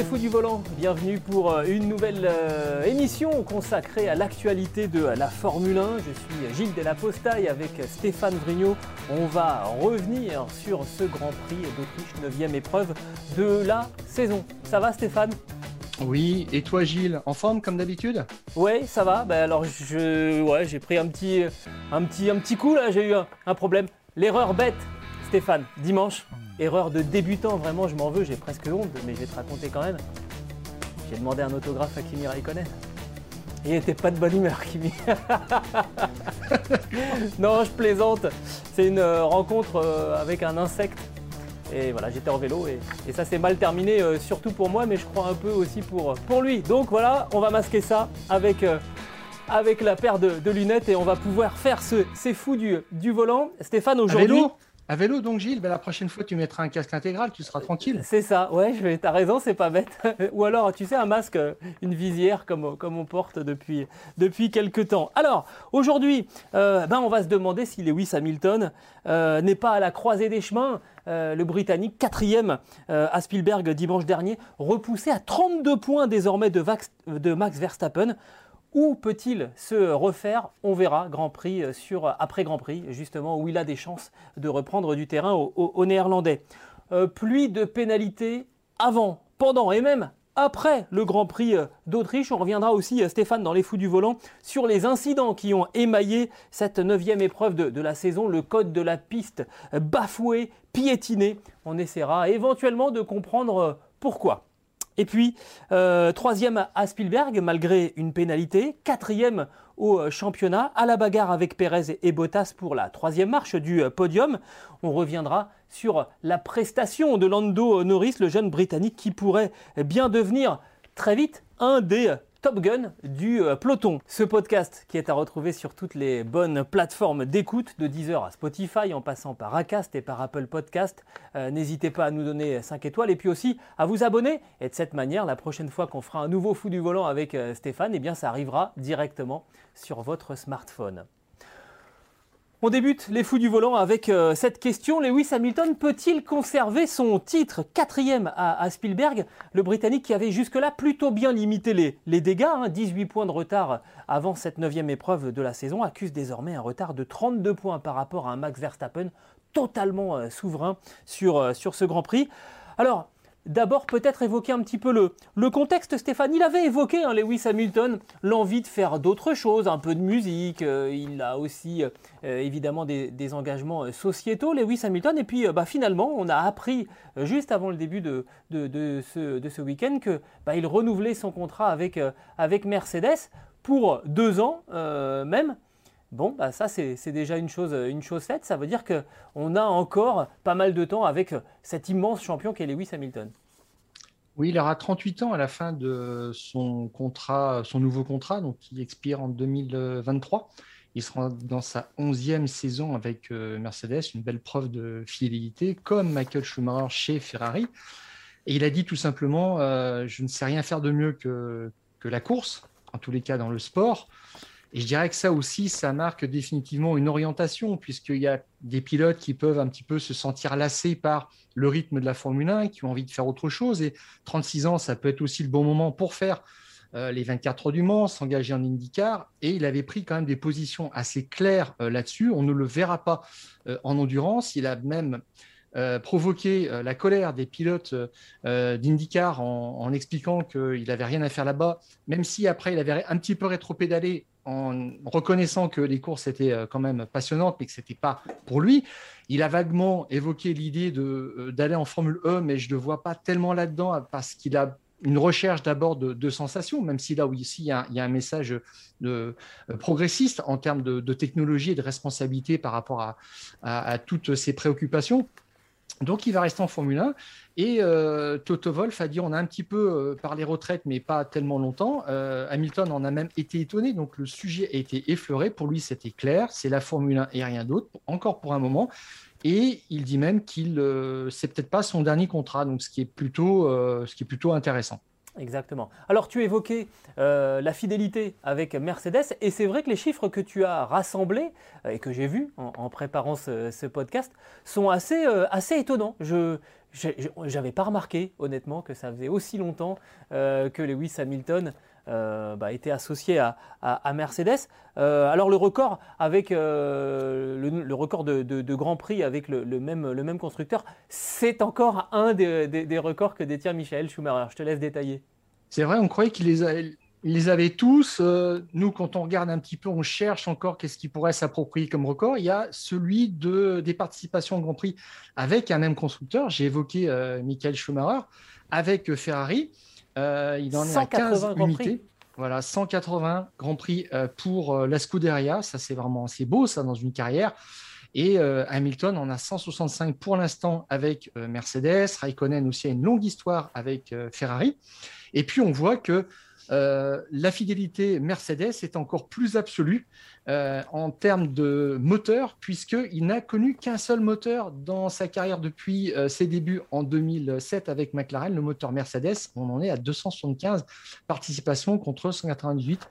Les fous du volant, bienvenue pour euh, une nouvelle euh, émission consacrée à l'actualité de la Formule 1. Je suis Gilles Delaposta et avec Stéphane Vrignot, on va revenir sur ce Grand Prix d'Autriche, 9e épreuve de la saison. Ça va Stéphane? Oui, et toi Gilles, en forme comme d'habitude? Ouais, ça va. Ben alors je, ouais, j'ai pris un petit, un petit, un petit coup là. J'ai eu un, un problème. L'erreur bête, Stéphane, dimanche. Erreur de débutant, vraiment, je m'en veux, j'ai presque honte, mais je vais te raconter quand même. J'ai demandé un autographe à Kimi Raikkonen. Il était pas de bonne humeur, Kimi. non, je plaisante. C'est une euh, rencontre euh, avec un insecte. Et voilà, j'étais en vélo et, et ça s'est mal terminé, euh, surtout pour moi, mais je crois un peu aussi pour, pour lui. Donc voilà, on va masquer ça avec, euh, avec la paire de, de lunettes et on va pouvoir faire ce, ces fous du, du volant. Stéphane, aujourd'hui. À vélo donc Gilles, ben, la prochaine fois tu mettras un casque intégral, tu seras tranquille. C'est ça, ouais, je vais- t'as raison, c'est pas bête. Ou alors, tu sais, un masque, euh, une visière comme, comme on porte depuis, depuis quelques temps. Alors, aujourd'hui, euh, ben, on va se demander si Lewis Hamilton euh, n'est pas à la croisée des chemins. Euh, le Britannique, quatrième euh, à Spielberg dimanche dernier, repoussé à 32 points désormais de, Vax- de Max Verstappen. Où peut-il se refaire? On verra, Grand Prix euh, sur après Grand Prix, justement, où il a des chances de reprendre du terrain au, au- au néerlandais. Euh, pluie de pénalités avant, pendant et même après le Grand Prix euh, d'Autriche. On reviendra aussi, euh, Stéphane, dans les fous du volant, sur les incidents qui ont émaillé cette neuvième épreuve de, la saison, le code de la piste euh, bafoué, piétiné. On essaiera éventuellement de comprendre euh, pourquoi. Et puis, euh, troisième à Spielberg, malgré une pénalité. Quatrième au euh, championnat, à la bagarre avec Pérez et Bottas pour la troisième marche du euh, podium. On reviendra sur la prestation de Lando Norris, le jeune Britannique qui pourrait bien devenir très vite un des Top Gun du euh, peloton. Ce podcast qui est à retrouver sur toutes les bonnes plateformes d'écoute, de Deezer à Spotify, en passant par Acast et par Apple Podcast. Euh, N'hésitez pas à nous donner 5 étoiles et puis aussi à vous abonner. Et de cette manière, la prochaine fois qu'on fera un nouveau fou du volant avec euh, Stéphane, eh bien ça arrivera directement sur votre smartphone. On débute les fous du volant avec euh, cette question. Lewis Hamilton peut-il conserver son titre quatrième à, Spielberg? Le Britannique qui avait jusque-là plutôt bien limité les, les dégâts, hein, 18 points de retard avant cette neuvième épreuve de la saison, accuse désormais un retard de 32 points par rapport à un Max Verstappen totalement euh, souverain sur, euh, sur ce Grand Prix. Alors, D'abord, peut-être évoquer un petit peu le, le contexte, Stéphane. Il avait évoqué, hein, Lewis Hamilton, l'envie de faire d'autres choses, un peu de musique. euh, il a aussi, euh, évidemment, des, engagements euh, sociétaux, Lewis Hamilton. Et puis, euh, bah, finalement, on a appris, euh, juste avant le début de, de, ce, week-end, que bah, renouvelait son contrat avec, euh, avec Mercedes pour deux ans euh, même. Bon, bah ça c'est déjà une chose, une chose faite. Ça veut dire qu'on a encore pas mal de temps avec cet immense champion qu'est Lewis Hamilton. Oui, il aura 38 ans à la fin de son contrat, son nouveau contrat, donc qui expire en 2023. Il sera dans sa 11e saison avec euh, Mercedes, une belle preuve de fidélité, comme Michael Schumacher chez Ferrari. Et il a dit tout simplement, euh, je ne sais rien faire de mieux que la course, en tous les cas dans le sport. Et je dirais que ça aussi, ça marque définitivement une orientation, puisqu'il y a des pilotes qui peuvent un petit peu se sentir lassés par le rythme de la Formule 1, qui ont envie de faire autre chose. Et 36 ans, ça peut être aussi le bon moment pour faire euh, les 24 heures du Mans, s'engager en IndyCar. Et il avait pris quand même des positions assez claires euh, là-dessus. On ne le verra pas euh, en endurance. Il a même provoqué la colère des pilotes d'IndyCar en, en expliquant qu'il n'avait rien à faire là-bas, même si après il avait un petit peu rétro-pédalé en reconnaissant que les courses étaient euh, quand même passionnantes, mais que ce n'était pas pour lui. Il a vaguement évoqué l'idée euh, d'aller en Formule E, mais je ne le vois pas tellement là-dedans parce qu'il a une recherche d'abord de, sensations, même si là où ici il y a, un message de, progressiste en termes de, technologie et de responsabilité par rapport à, à toutes ces préoccupations. Donc, il va rester en Formule 1. Et euh, Toto Wolf a dit on a un petit peu euh, parlé retraite, mais pas tellement longtemps. Euh, Hamilton en a même été étonné. Donc, le sujet a été effleuré. Pour lui, c'était clair. C'est la Formule 1 et rien d'autre, encore pour un moment. Et il dit même qu'il c'est peut-être pas son dernier contrat, donc ce qui est plutôt, ce qui est plutôt intéressant. Exactement. Alors tu évoquais euh, la fidélité avec Mercedes et c'est vrai que les chiffres que tu as rassemblés euh, et que j'ai vus en, préparant ce, podcast sont assez, euh, assez étonnants. Je n'avais pas remarqué honnêtement que ça faisait aussi longtemps que Lewis Hamilton euh, bah, était associé à, Mercedes. Euh, alors le record avec euh, le, record de, Grand Prix avec le, même, constructeur, c'est encore un des, records que détient Michael Schumacher. Je te laisse détailler. C'est vrai, on croyait qu'il les, les avait tous. nous, quand on regarde un petit peu, on cherche encore qu'est-ce qui pourrait s'approprier comme record. Il y a celui de, des participations au Grand Prix avec un même constructeur. J'ai évoqué Michael Schumacher avec Ferrari. Euh, il en est à 15 unités. Voilà, 180 Grands Prix euh, pour euh, la Scuderia. Ça, c'est vraiment assez beau, ça, dans une carrière. Et Hamilton en a 165 pour l'instant avec Mercedes. Raikkonen aussi a une longue histoire avec Ferrari. Et puis, on voit que euh, la fidélité Mercedes est encore plus absolue euh, en termes de moteur, puisqu'il n'a connu qu'un seul moteur dans sa carrière depuis euh, ses débuts en 2007 avec McLaren, le moteur Mercedes. On en est à 275 participations contre 198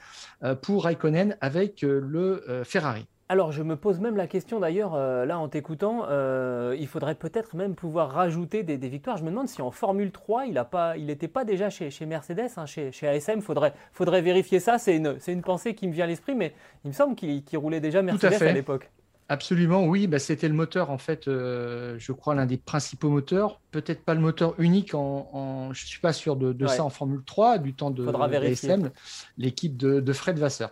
pour Raikkonen avec le Ferrari. Alors, je me pose même la question d'ailleurs, euh, là en t'écoutant, euh, il faudrait peut-être même pouvoir rajouter des, victoires. Je me demande si en Formule 3, il n'était pas, pas déjà chez, Mercedes, hein, chez, ASM. Il faudrait, faudrait vérifier ça. C'est une, une, pensée qui me vient à l'esprit, mais il me semble qu'il roulait déjà Mercedes à, l'époque. Absolument, oui. Bah, C'était le moteur, en fait, euh, je crois, l'un des principaux moteurs. Peut-être pas le moteur unique, en, je ne suis pas sûr de, ça en Formule 3, du temps de, ASM, l'équipe de, de Fred Vasseur.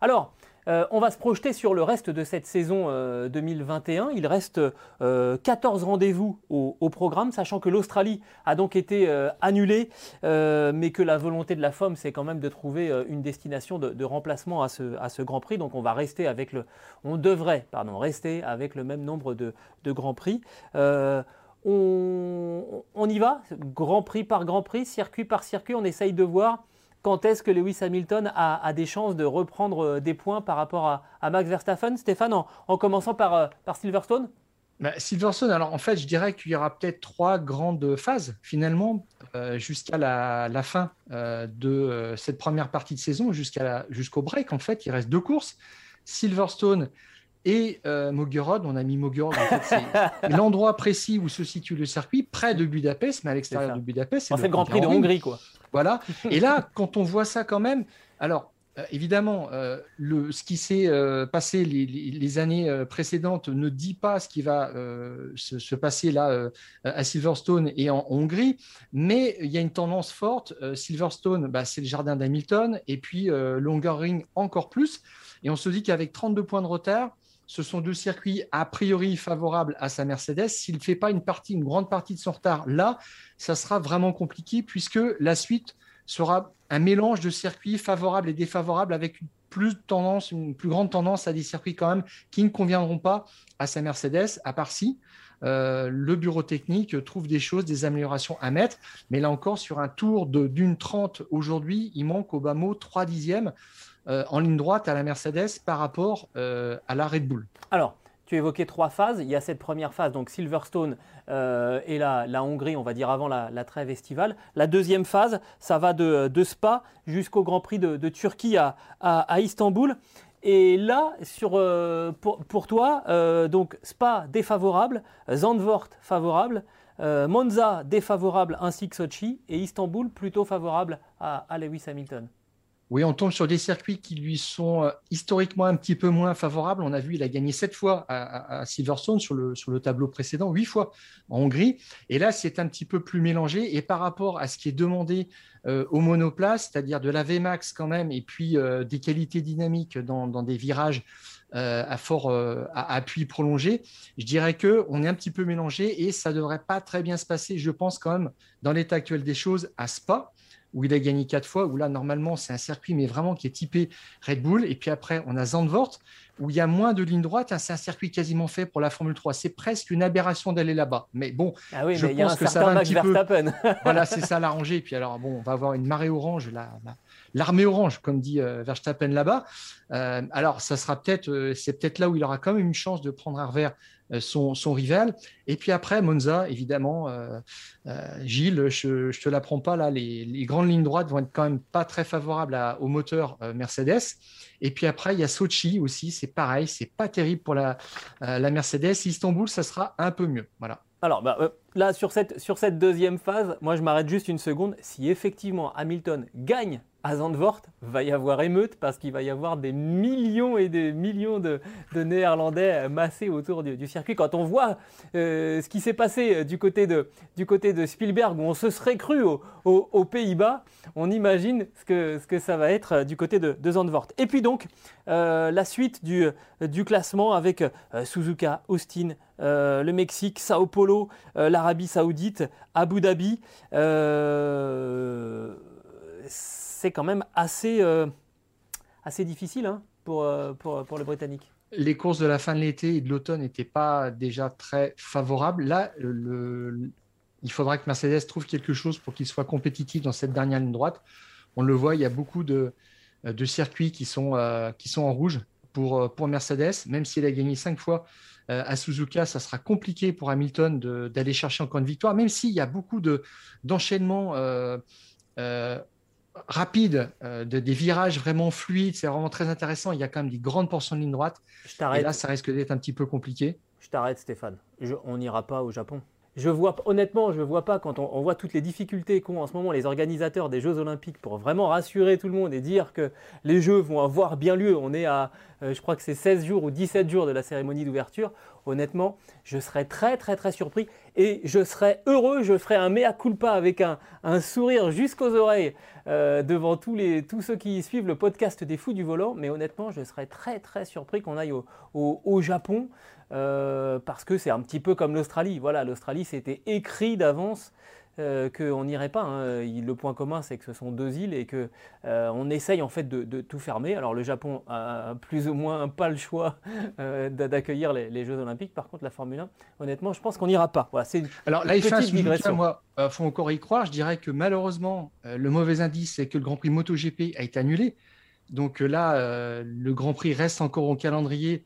Alors, euh, on va se projeter sur le reste de cette saison 2021. Euh, Il reste 14 euh, rendez-vous au, programme, sachant que l'Australie a donc été annulée, mais que la volonté de la FOM, c'est quand même de trouver une destination de, remplacement à ce, Grand Prix. Donc on va rester avec le, on devrait, pardon, rester avec le même nombre de, Grands Prix. On, y va, Grand Prix par Grand Prix, circuit par circuit, on essaye de voir quand est-ce que Lewis Hamilton a, des chances de reprendre euh, des points par rapport à, Max Verstappen? Stéphane, en, commençant par, euh, par Silverstone? Bah, Silverstone, alors en fait, je dirais qu'il y aura peut-être trois grandes phases finalement euh, jusqu'à la, fin de cette première partie de saison, jusqu'au break. En fait, il reste deux courses. Silverstone et euh, on a mis Mogurod, en fait, c'est l'endroit précis où se situe le circuit, près de Budapest, mais à l'extérieur de Budapest. C'est le, Grand Prix de Hongrie, quoi. Voilà. Et là, quand on voit ça quand même, alors euh, évidemment, euh, le, ce qui s'est euh, passé les, années précédentes ne dit pas ce qui va se, passer là à Silverstone et en, Hongrie, mais il y a une tendance forte. Silverstone, bah, c'est le jardin d'Hamilton, et puis le Hungaroring encore plus. Et on se dit qu'avec 32 points de retard, ce sont deux circuits a priori favorables à sa Mercedes. S'il ne fait pas une partie, une grande partie de son retard là, ça sera vraiment compliqué puisque la suite sera un mélange de circuits favorables et défavorables avec une plus, tendance, une plus grande tendance à des circuits quand même qui ne conviendront pas à sa Mercedes, à part si euh, le bureau technique trouve des choses, des améliorations à mettre. Mais là encore, sur un tour d'une 30 aujourd'hui, il manque au bas mot 3 dixièmes. Euh, en ligne droite à la Mercedes par rapport euh, à la Red Bull Alors, tu évoquais trois phases. Il y a cette première phase, donc Silverstone euh, et la, Hongrie, on va dire avant la, trêve estivale. La deuxième phase, ça va de, Spa jusqu'au Grand Prix de, Turquie à, Istanbul. Et là, pour, toi, donc Spa défavorable, Zandvoort favorable, Monza défavorable ainsi que Sochi, et Istanbul plutôt favorable à Lewis Hamilton. Oui, on tombe sur des circuits qui lui sont euh, historiquement un petit peu moins favorables. On a vu, il a gagné sept fois à, Silverstone sur le, tableau précédent, huit fois en Hongrie. Et là, c'est un petit peu plus mélangé. Et par rapport à ce qui est demandé euh, au monoplace, c'est-à-dire de la VMAX quand même, et puis euh, des qualités dynamiques dans, des virages à fort appui prolongé, je dirais que on est un petit peu mélangé et ça devrait pas très bien se passer, je pense quand même, dans l'état actuel des choses, à Spa. Où il a gagné quatre fois, où là, normalement, c'est un circuit, mais vraiment qui est typé Red Bull. Et puis après, on a Zandvoort, où il y a moins de lignes droites. Hein, c'est un circuit quasiment fait pour la Formule 3. C'est presque une aberration d'aller là-bas. Mais bon, ah oui, je pense y a que ça va un petit peu. voilà, c'est ça l'arranger. Et puis alors, bon, on va avoir une marée orange, l'armée orange, comme dit euh, Verstappen là-bas. Euh, alors, ça sera peut-être, euh, c'est peut-être là où il aura quand même une chance de prendre un revers son, rival. Et puis après, Monza, évidemment, Gilles, je ne te l'apprends pas, là, les, grandes lignes droites vont être quand même pas très favorables au moteur Mercedes. Et puis après, il y a Sochi aussi, c'est pareil, c'est pas terrible pour la, la Mercedes. Istanbul, ça sera un peu mieux. Voilà. Alors bah, là, sur cette, sur cette deuxième phase, moi je m'arrête juste une seconde. Si effectivement Hamilton gagne à Zandvoort, va y avoir émeute parce qu'il va y avoir des millions et des millions de, Néerlandais massés autour du, circuit. Quand on voit euh, ce qui s'est passé euh, du côté, de, du côté de Spielberg, où on se serait cru aux Pays-Bas, on imagine ce que, ce que ça va être euh, du côté de, de Zandvoort. Et puis donc, la suite du, du classement avec Suzuka, Austin, le Mexique, Sao Paulo, l'Arabie Saoudite, Abu Dhabi quand même assez, euh, assez difficile hein, pour, euh, pour, pour, le Britannique. Les courses de la fin de l'été et de l'automne n'étaient pas déjà très favorables. Là, il faudra que Mercedes trouve quelque chose pour qu'il soit compétitif dans cette dernière ligne droite. On le voit, il y a beaucoup de, de circuits qui sont, euh, qui sont en rouge pour, pour Mercedes. Même s'il a gagné cinq fois à Suzuka, ça sera compliqué pour Hamilton d'aller chercher encore une victoire, même s'il y a beaucoup d'enchaînements rapide, euh, des virages vraiment fluides, c'est vraiment très intéressant. Il y a quand même des grandes portions de ligne droite. Je Et là, ça risque d'être un petit peu compliqué. Je t'arrête, Stéphane. on n'ira pas au Japon. Je vois, honnêtement, je ne vois pas quand on, voit toutes les difficultés qu'ont en ce moment les organisateurs des Jeux Olympiques pour vraiment rassurer tout le monde et dire que les Jeux vont avoir bien lieu. On est à, euh, je crois que c'est 16 jours ou 17 jours de la cérémonie d'ouverture. Honnêtement, je serais très, très, très surpris et je serais heureux. Je ferais un mea culpa avec un, sourire jusqu'aux oreilles euh, devant tous, les, tous ceux qui suivent le podcast des fous du volant. Mais honnêtement, je serais très, très surpris qu'on aille au Japon. Euh, parce que c'est un petit peu comme l'Australie. Voilà, l'Australie, c'était écrit d'avance euh, qu'on n'irait pas. Hein. Le point commun, c'est que ce sont deux îles et qu'on euh, essaye en fait de, tout fermer. Alors le Japon a plus ou moins pas le choix d'accueillir les, Jeux Olympiques. Par contre, la Formule 1, honnêtement, je pense qu'on n'ira pas. Voilà, c'est Alors la F1 moi, faut encore y croire. Je dirais que malheureusement, le mauvais indice, c'est que le Grand Prix MotoGP a été annulé. Donc là, le Grand Prix reste encore au calendrier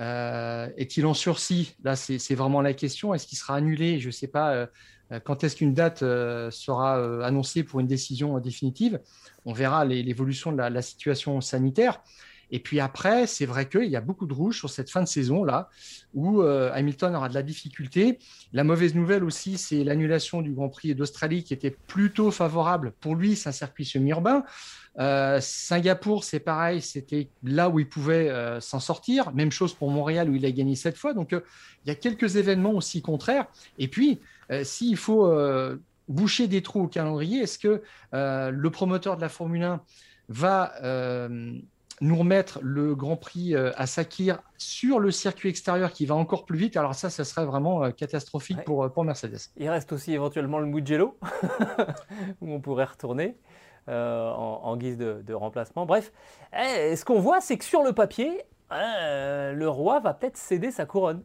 euh, est-il en sursis? Là, c'est vraiment la question. Est-ce qu'il sera annulé? Je ne sais pas euh, quand est-ce qu'une date euh, sera annoncée pour une décision définitive? On verra l'évolution de la, situation sanitaire. Et puis après, c'est vrai qu'il y a beaucoup de rouge sur cette fin de saison là, où Hamilton aura de la difficulté. La mauvaise nouvelle aussi, c'est l'annulation du Grand Prix d'Australie qui était plutôt favorable pour lui. C'est un circuit semi-urbain. Euh, Singapour, c'est pareil, c'était là où il pouvait euh, s'en sortir. Même chose pour Montréal où il a gagné sept fois. Donc euh, il y a quelques événements aussi contraires. Et puis, s'il faut boucher des trous au calendrier, est-ce que le promoteur de la Formule 1 va nous remettre le Grand Prix à Sakir sur le circuit extérieur qui va encore plus vite. Alors ça, ça serait vraiment catastrophique pour, pour Mercedes. Il reste aussi éventuellement le Mugello, où on pourrait retourner. Euh, en, guise de, remplacement. Bref, eh, ce qu'on voit, c'est que sur le papier, euh, le roi va peut-être céder sa couronne.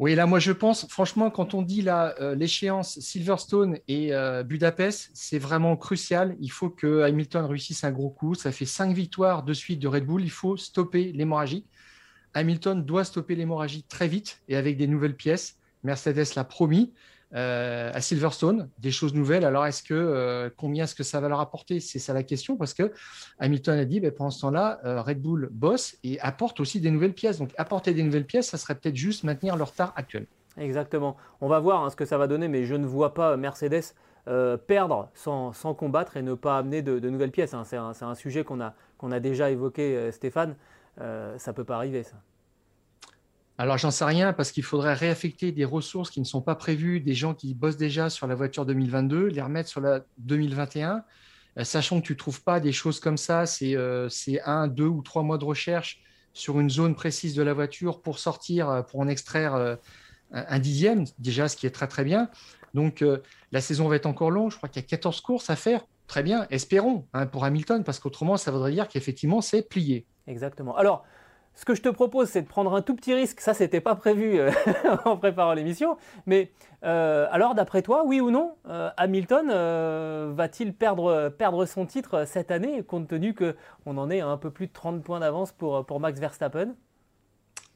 Oui, là, moi, je pense, franchement, quand on dit euh, l'échéance Silverstone et Budapest, c'est vraiment crucial. Il faut que Hamilton réussisse un gros coup. Ça fait cinq victoires de suite de Red Bull. Il faut stopper l'hémorragie. Hamilton doit stopper l'hémorragie très vite et avec des nouvelles pièces. Mercedes l'a promis. Euh, à Silverstone, des choses nouvelles. Alors, est-ce que euh, combien est-ce que ça va leur apporter? C'est ça la question, parce que Hamilton a dit, ben, pendant ce temps-là, euh, Red Bull bosse et apporte aussi des nouvelles pièces. Donc, apporter des nouvelles pièces, ça serait peut-être juste maintenir leur retard actuel. Exactement. On va voir hein, ce que ça va donner, mais je ne vois pas Mercedes perdre sans, combattre et ne pas amener de, nouvelles pièces. Hein. C'est un, sujet qu'on a, qu'on a déjà évoqué, Stéphane. ça peut pas arriver, ça. Alors, j'en sais rien parce qu'il faudrait réaffecter des ressources qui ne sont pas prévues, des gens qui bossent déjà sur la voiture 2022, les remettre sur la 2021, euh, sachant que tu ne trouves pas des choses comme ça, euh, c'est un, deux ou trois mois de recherche sur une zone précise de la voiture pour sortir, euh, pour en extraire un dixième, déjà, ce qui est très très bien. Donc la saison va être encore longue. Je crois qu'il y a 14 courses à faire. Très bien, espérons hein, pour Hamilton, parce qu'autrement, ça voudrait dire qu'effectivement, c'est plié. Exactement. Alors, ce que je te propose, c'est de prendre un tout petit risque. Ça, c'était pas prévu euh, en préparant l'émission. Mais euh, alors, d'après toi, oui ou non, euh, Hamilton va-t-il perdre, perdre son titre cette année, compte tenu qu'on en est à un peu plus de 30 points d'avance pour, pour Max Verstappen?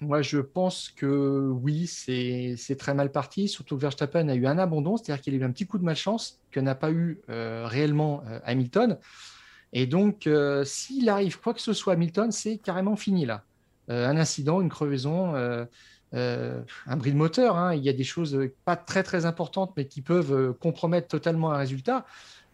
Moi, je pense que oui, c'est très mal parti. Surtout que Verstappen a eu un abandon, c'est-à-dire qu'il a eu un petit coup de malchance que n'a pas eu réellement Hamilton. Et donc, s'il arrive quoi que ce soit Hamilton, c'est carrément fini là. Euh, un incident, une crevaison, euh, euh, un bris de moteur. Hein. Il y a des choses pas très très importantes, mais qui peuvent compromettre totalement un résultat.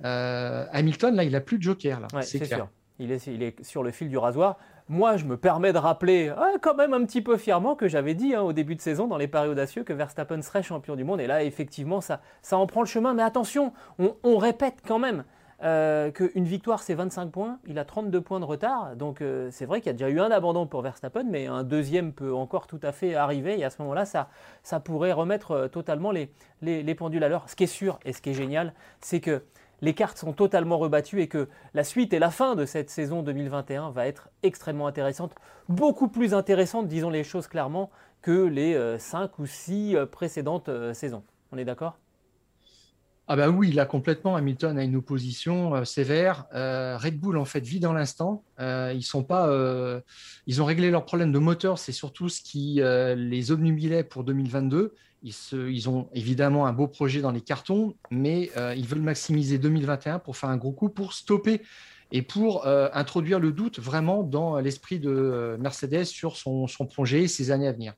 Hamilton, là, il n'a plus de joker. c'est sûr. Il est, il est, sur le fil du rasoir. Moi, je me permets de rappeler quand même un petit peu fièrement que j'avais dit hein, au début de saison, dans les paris audacieux, que Verstappen serait champion du monde. Et là, effectivement, ça, ça en prend le chemin. Mais attention, on répète quand même. Euh, qu'une victoire c'est 25 points, il a 32 points de retard, donc euh, c'est vrai qu'il y a déjà eu un abandon pour Verstappen, mais un deuxième peut encore tout à fait arriver, et à ce moment-là, ça, ça pourrait remettre euh, totalement les, les, pendules à l'heure. Ce qui est sûr et ce qui est génial, c'est que les cartes sont totalement rebattues et que la suite et la fin de cette saison 2021 va être extrêmement intéressante, beaucoup plus intéressante, disons les choses clairement, que les 5 ou 6 précédentes saisons. On est d'accord? Ah bah oui, là complètement, Hamilton a une opposition euh, sévère. Euh, Red Bull en fait vit dans l'instant. Euh, ils sont pas, ils ont réglé leurs problèmes de moteur. C'est surtout ce qui les obnubilait pour 2022. Ils, ils, ont évidemment un beau projet dans les cartons, mais ils veulent maximiser 2021 pour faire un gros coup pour stopper et pour introduire le doute vraiment dans l'esprit de Mercedes sur son, son projet et ses années à venir.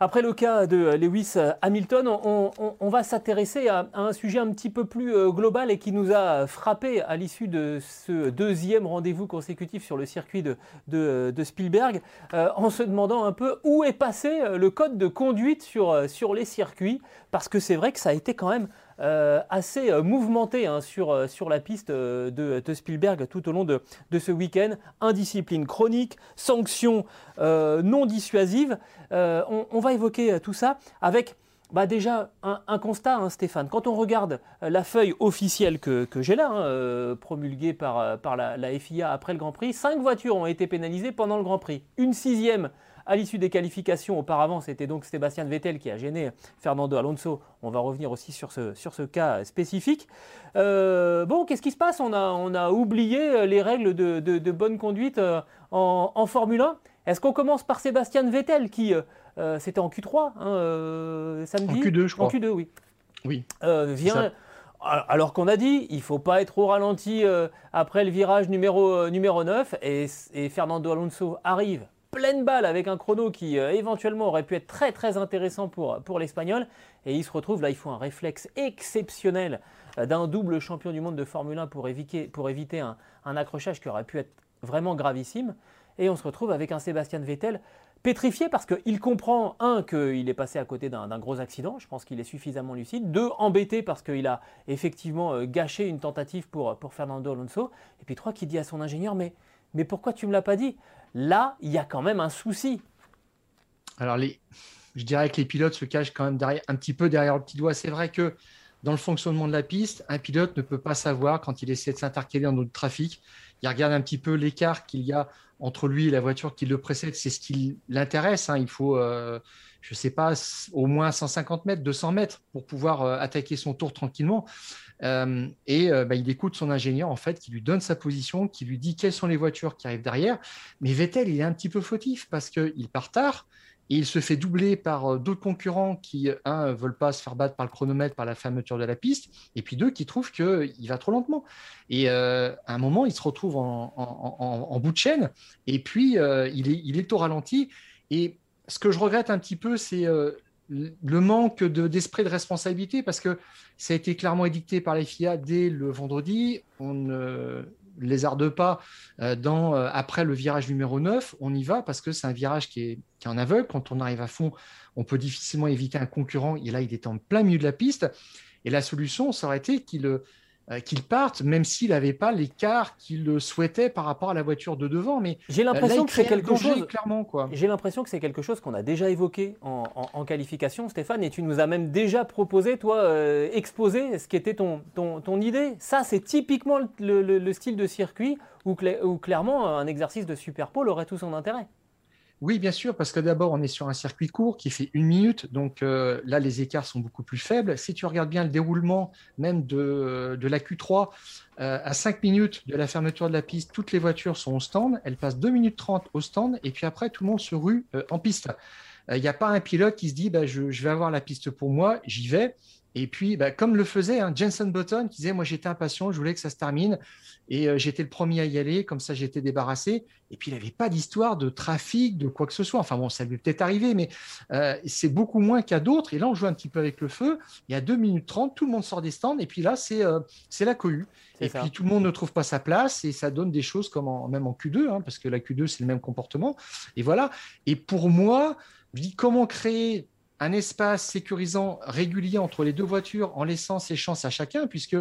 Après le cas de Lewis Hamilton, on, va s'intéresser à, un sujet un petit peu plus euh, global et qui nous a frappé à l'issue de ce deuxième rendez-vous consécutif sur le circuit de, Spielberg, euh, en se demandant un peu où est passé le code de conduite sur, sur les circuits, parce que c'est vrai que ça a été quand même euh, assez euh, mouvementé hein, sur, euh, sur la piste de, Spielberg tout au long de, ce week-end. Indiscipline chronique, sanctions non dissuasives. On, va évoquer tout ça avec bah déjà un, constat, hein, Stéphane. Quand on regarde la feuille officielle que, j'ai là, hein, promulguée par, par la, la, FIA après le Grand Prix, cinq voitures ont été pénalisées pendant le Grand Prix. Une sixième à l'issue des qualifications, auparavant, c'était donc Sébastien Vettel qui a gêné Fernando Alonso. On va revenir aussi sur ce, sur ce cas spécifique. Euh, bon, qu'est-ce qui se passe? On a, on a oublié les règles de, de, bonne conduite euh, en, Formule 1. Est-ce qu'on commence par Sébastien Vettel qui, euh, c'était en Q3 hein, samedi? En Q2, je crois. En Q2, oui. Oui. vient. Alors qu'on a dit, il ne faut pas être au ralenti après le virage numéro, numéro 9 et, et Fernando Alonso arrive pleine balle avec un chrono qui euh, éventuellement aurait pu être très très intéressant pour, l'Espagnol. Et il se retrouve, là il faut un réflexe exceptionnel euh, d'un double champion du monde de Formule 1 pour éviter, un, accrochage qui aurait pu être vraiment gravissime. Et on se retrouve avec un Sébastien Vettel pétrifié parce qu'il comprend, un, qu'il est passé à côté d'un gros accident, je pense qu'il est suffisamment lucide, deux, embêté parce qu'il a effectivement euh, gâché une tentative pour, pour Fernando Alonso, et puis trois, qui dit à son ingénieur, mais, mais pourquoi tu ne me l'as pas dit? Là, il y a quand même un souci. Alors, les... je dirais que les pilotes se cachent quand même derrière, un petit peu derrière le petit doigt. C'est vrai que dans le fonctionnement de la piste, un pilote ne peut pas savoir quand il essaie de s'intercaler dans notre trafic. Il regarde un petit peu l'écart qu'il y a entre lui et la voiture qui le précède. C'est ce qui l'intéresse. Hein. Il faut, euh, je ne sais pas, au moins 150 mètres, 200 mètres pour pouvoir euh, attaquer son tour tranquillement. Euh, et euh, bah, il écoute son ingénieur, en fait, qui lui donne sa position, qui lui dit quelles sont les voitures qui arrivent derrière. Mais Vettel, il est un petit peu fautif parce qu'il part tard et il se fait doubler par euh, d'autres concurrents qui, un, veulent pas se faire battre par le chronomètre, par la fermeture de la piste, et puis deux, qui trouvent qu'il va trop lentement. Et à un moment, il se retrouve en, bout de chaîne, et puis il, est, il est au ralenti. Et ce que je regrette un petit peu, c'est le manque d'esprit de, responsabilité, parce que ça a été clairement édicté par les FIA dès le vendredi. On ne les arde pas euh, euh, après le virage numéro 9. On y va parce que c'est un virage qui est, qui est en aveugle. Quand on arrive à fond, on peut difficilement éviter un concurrent. Et là, il est en plein milieu de la piste. Et la solution, ça aurait été qu'il euh, qu'il parte, même s'il n'avait pas l'écart qu'il souhaitait par rapport à la voiture de devant. Mais j'ai l'impression que c'est quelque chose clairement quoi. J'ai l'impression que c'est quelque chose qu'on a déjà évoqué en, qualification, Stéphane, et tu nous as même déjà proposé, toi, euh, exposer ce qui était ton, ton, idée. Ça, c'est typiquement le, style de circuit où, où clairement un exercice de super pole aurait tout son intérêt. Oui, bien sûr, parce que d'abord, on est sur un circuit court qui fait une minute, donc euh, là, les écarts sont beaucoup plus faibles. Si tu regardes bien le déroulement même de, la Q3, euh, à 5 minutes de la fermeture de la piste, toutes les voitures sont au stand, elles passent 2 minutes 30 au stand, et puis après, tout le monde se rue euh, en piste. Il n'y a pas un pilote qui se dit, bah, je vais avoir la piste pour moi, j'y vais. Et puis, bah, comme le faisait hein, Jensen Button, qui disait Moi, j'étais impatient, je voulais que ça se termine. Et euh, j'étais le premier à y aller, comme ça, j'étais débarrassé. Et puis, il n'avait pas d'histoire de trafic, de quoi que ce soit. Enfin, bon, ça lui est peut-être arrivé, mais euh, c'est beaucoup moins qu'à d'autres. Et là, on joue un petit peu avec le feu. Il y a 2 minutes 30, tout le monde sort des stands. Et puis là, c'est euh, la cohue. Et puis, tout le monde ne trouve pas sa place. Et ça donne des choses comme même en Q2, hein, parce que la Q2, c'est le même comportement. Et voilà. Et pour moi, je dis comment créer un espace sécurisant régulier entre les deux voitures en laissant ses chances à chacun, puisque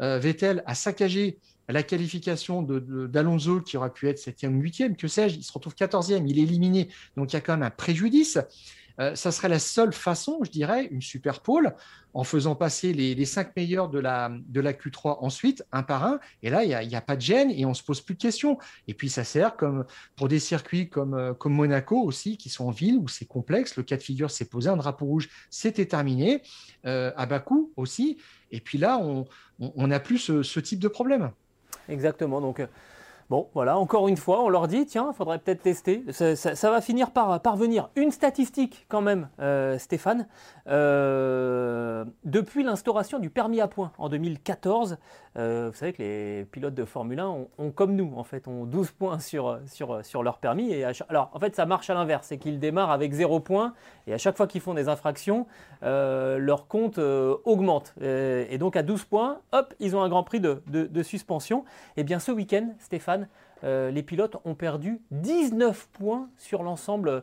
euh, Vettel a saccagé la qualification d'Alonso qui aurait pu être 7e ou 8e, que sais-je, il se retrouve 14e, il est éliminé, donc il y a quand même un préjudice. Euh, ça serait la seule façon, je dirais, une super pole, en faisant passer les, cinq meilleurs de la, de la Q3 ensuite, un par un. Et là, il n'y a, pas de gêne et on ne se pose plus de questions. Et puis, ça sert comme pour des circuits comme, euh, comme Monaco aussi, qui sont en ville, où c'est complexe. Le cas de figure s'est posé, un drapeau rouge, c'était terminé. Euh, à Bakou aussi. Et puis là, on n'a plus ce, ce type de problème. Exactement. Donc, Bon, voilà, encore une fois, on leur dit, tiens, faudrait peut-être tester. Ça, va finir par parvenir. Une statistique quand même, euh, Stéphane. Euh, depuis l'instauration du permis à points en 2014, euh, vous savez que les pilotes de Formule 1 ont, comme nous, en fait, ont 12 points sur leur permis. Et alors, en fait, ça marche à l'inverse, c'est qu'ils démarrent avec 0 points et à chaque fois qu'ils font des infractions, leur compte augmente. et donc, à 12 points, hop, ils ont un grand prix de, de suspension. Et eh bien, ce week-end, Stéphane, euh, les pilotes ont perdu 19 points sur l'ensemble,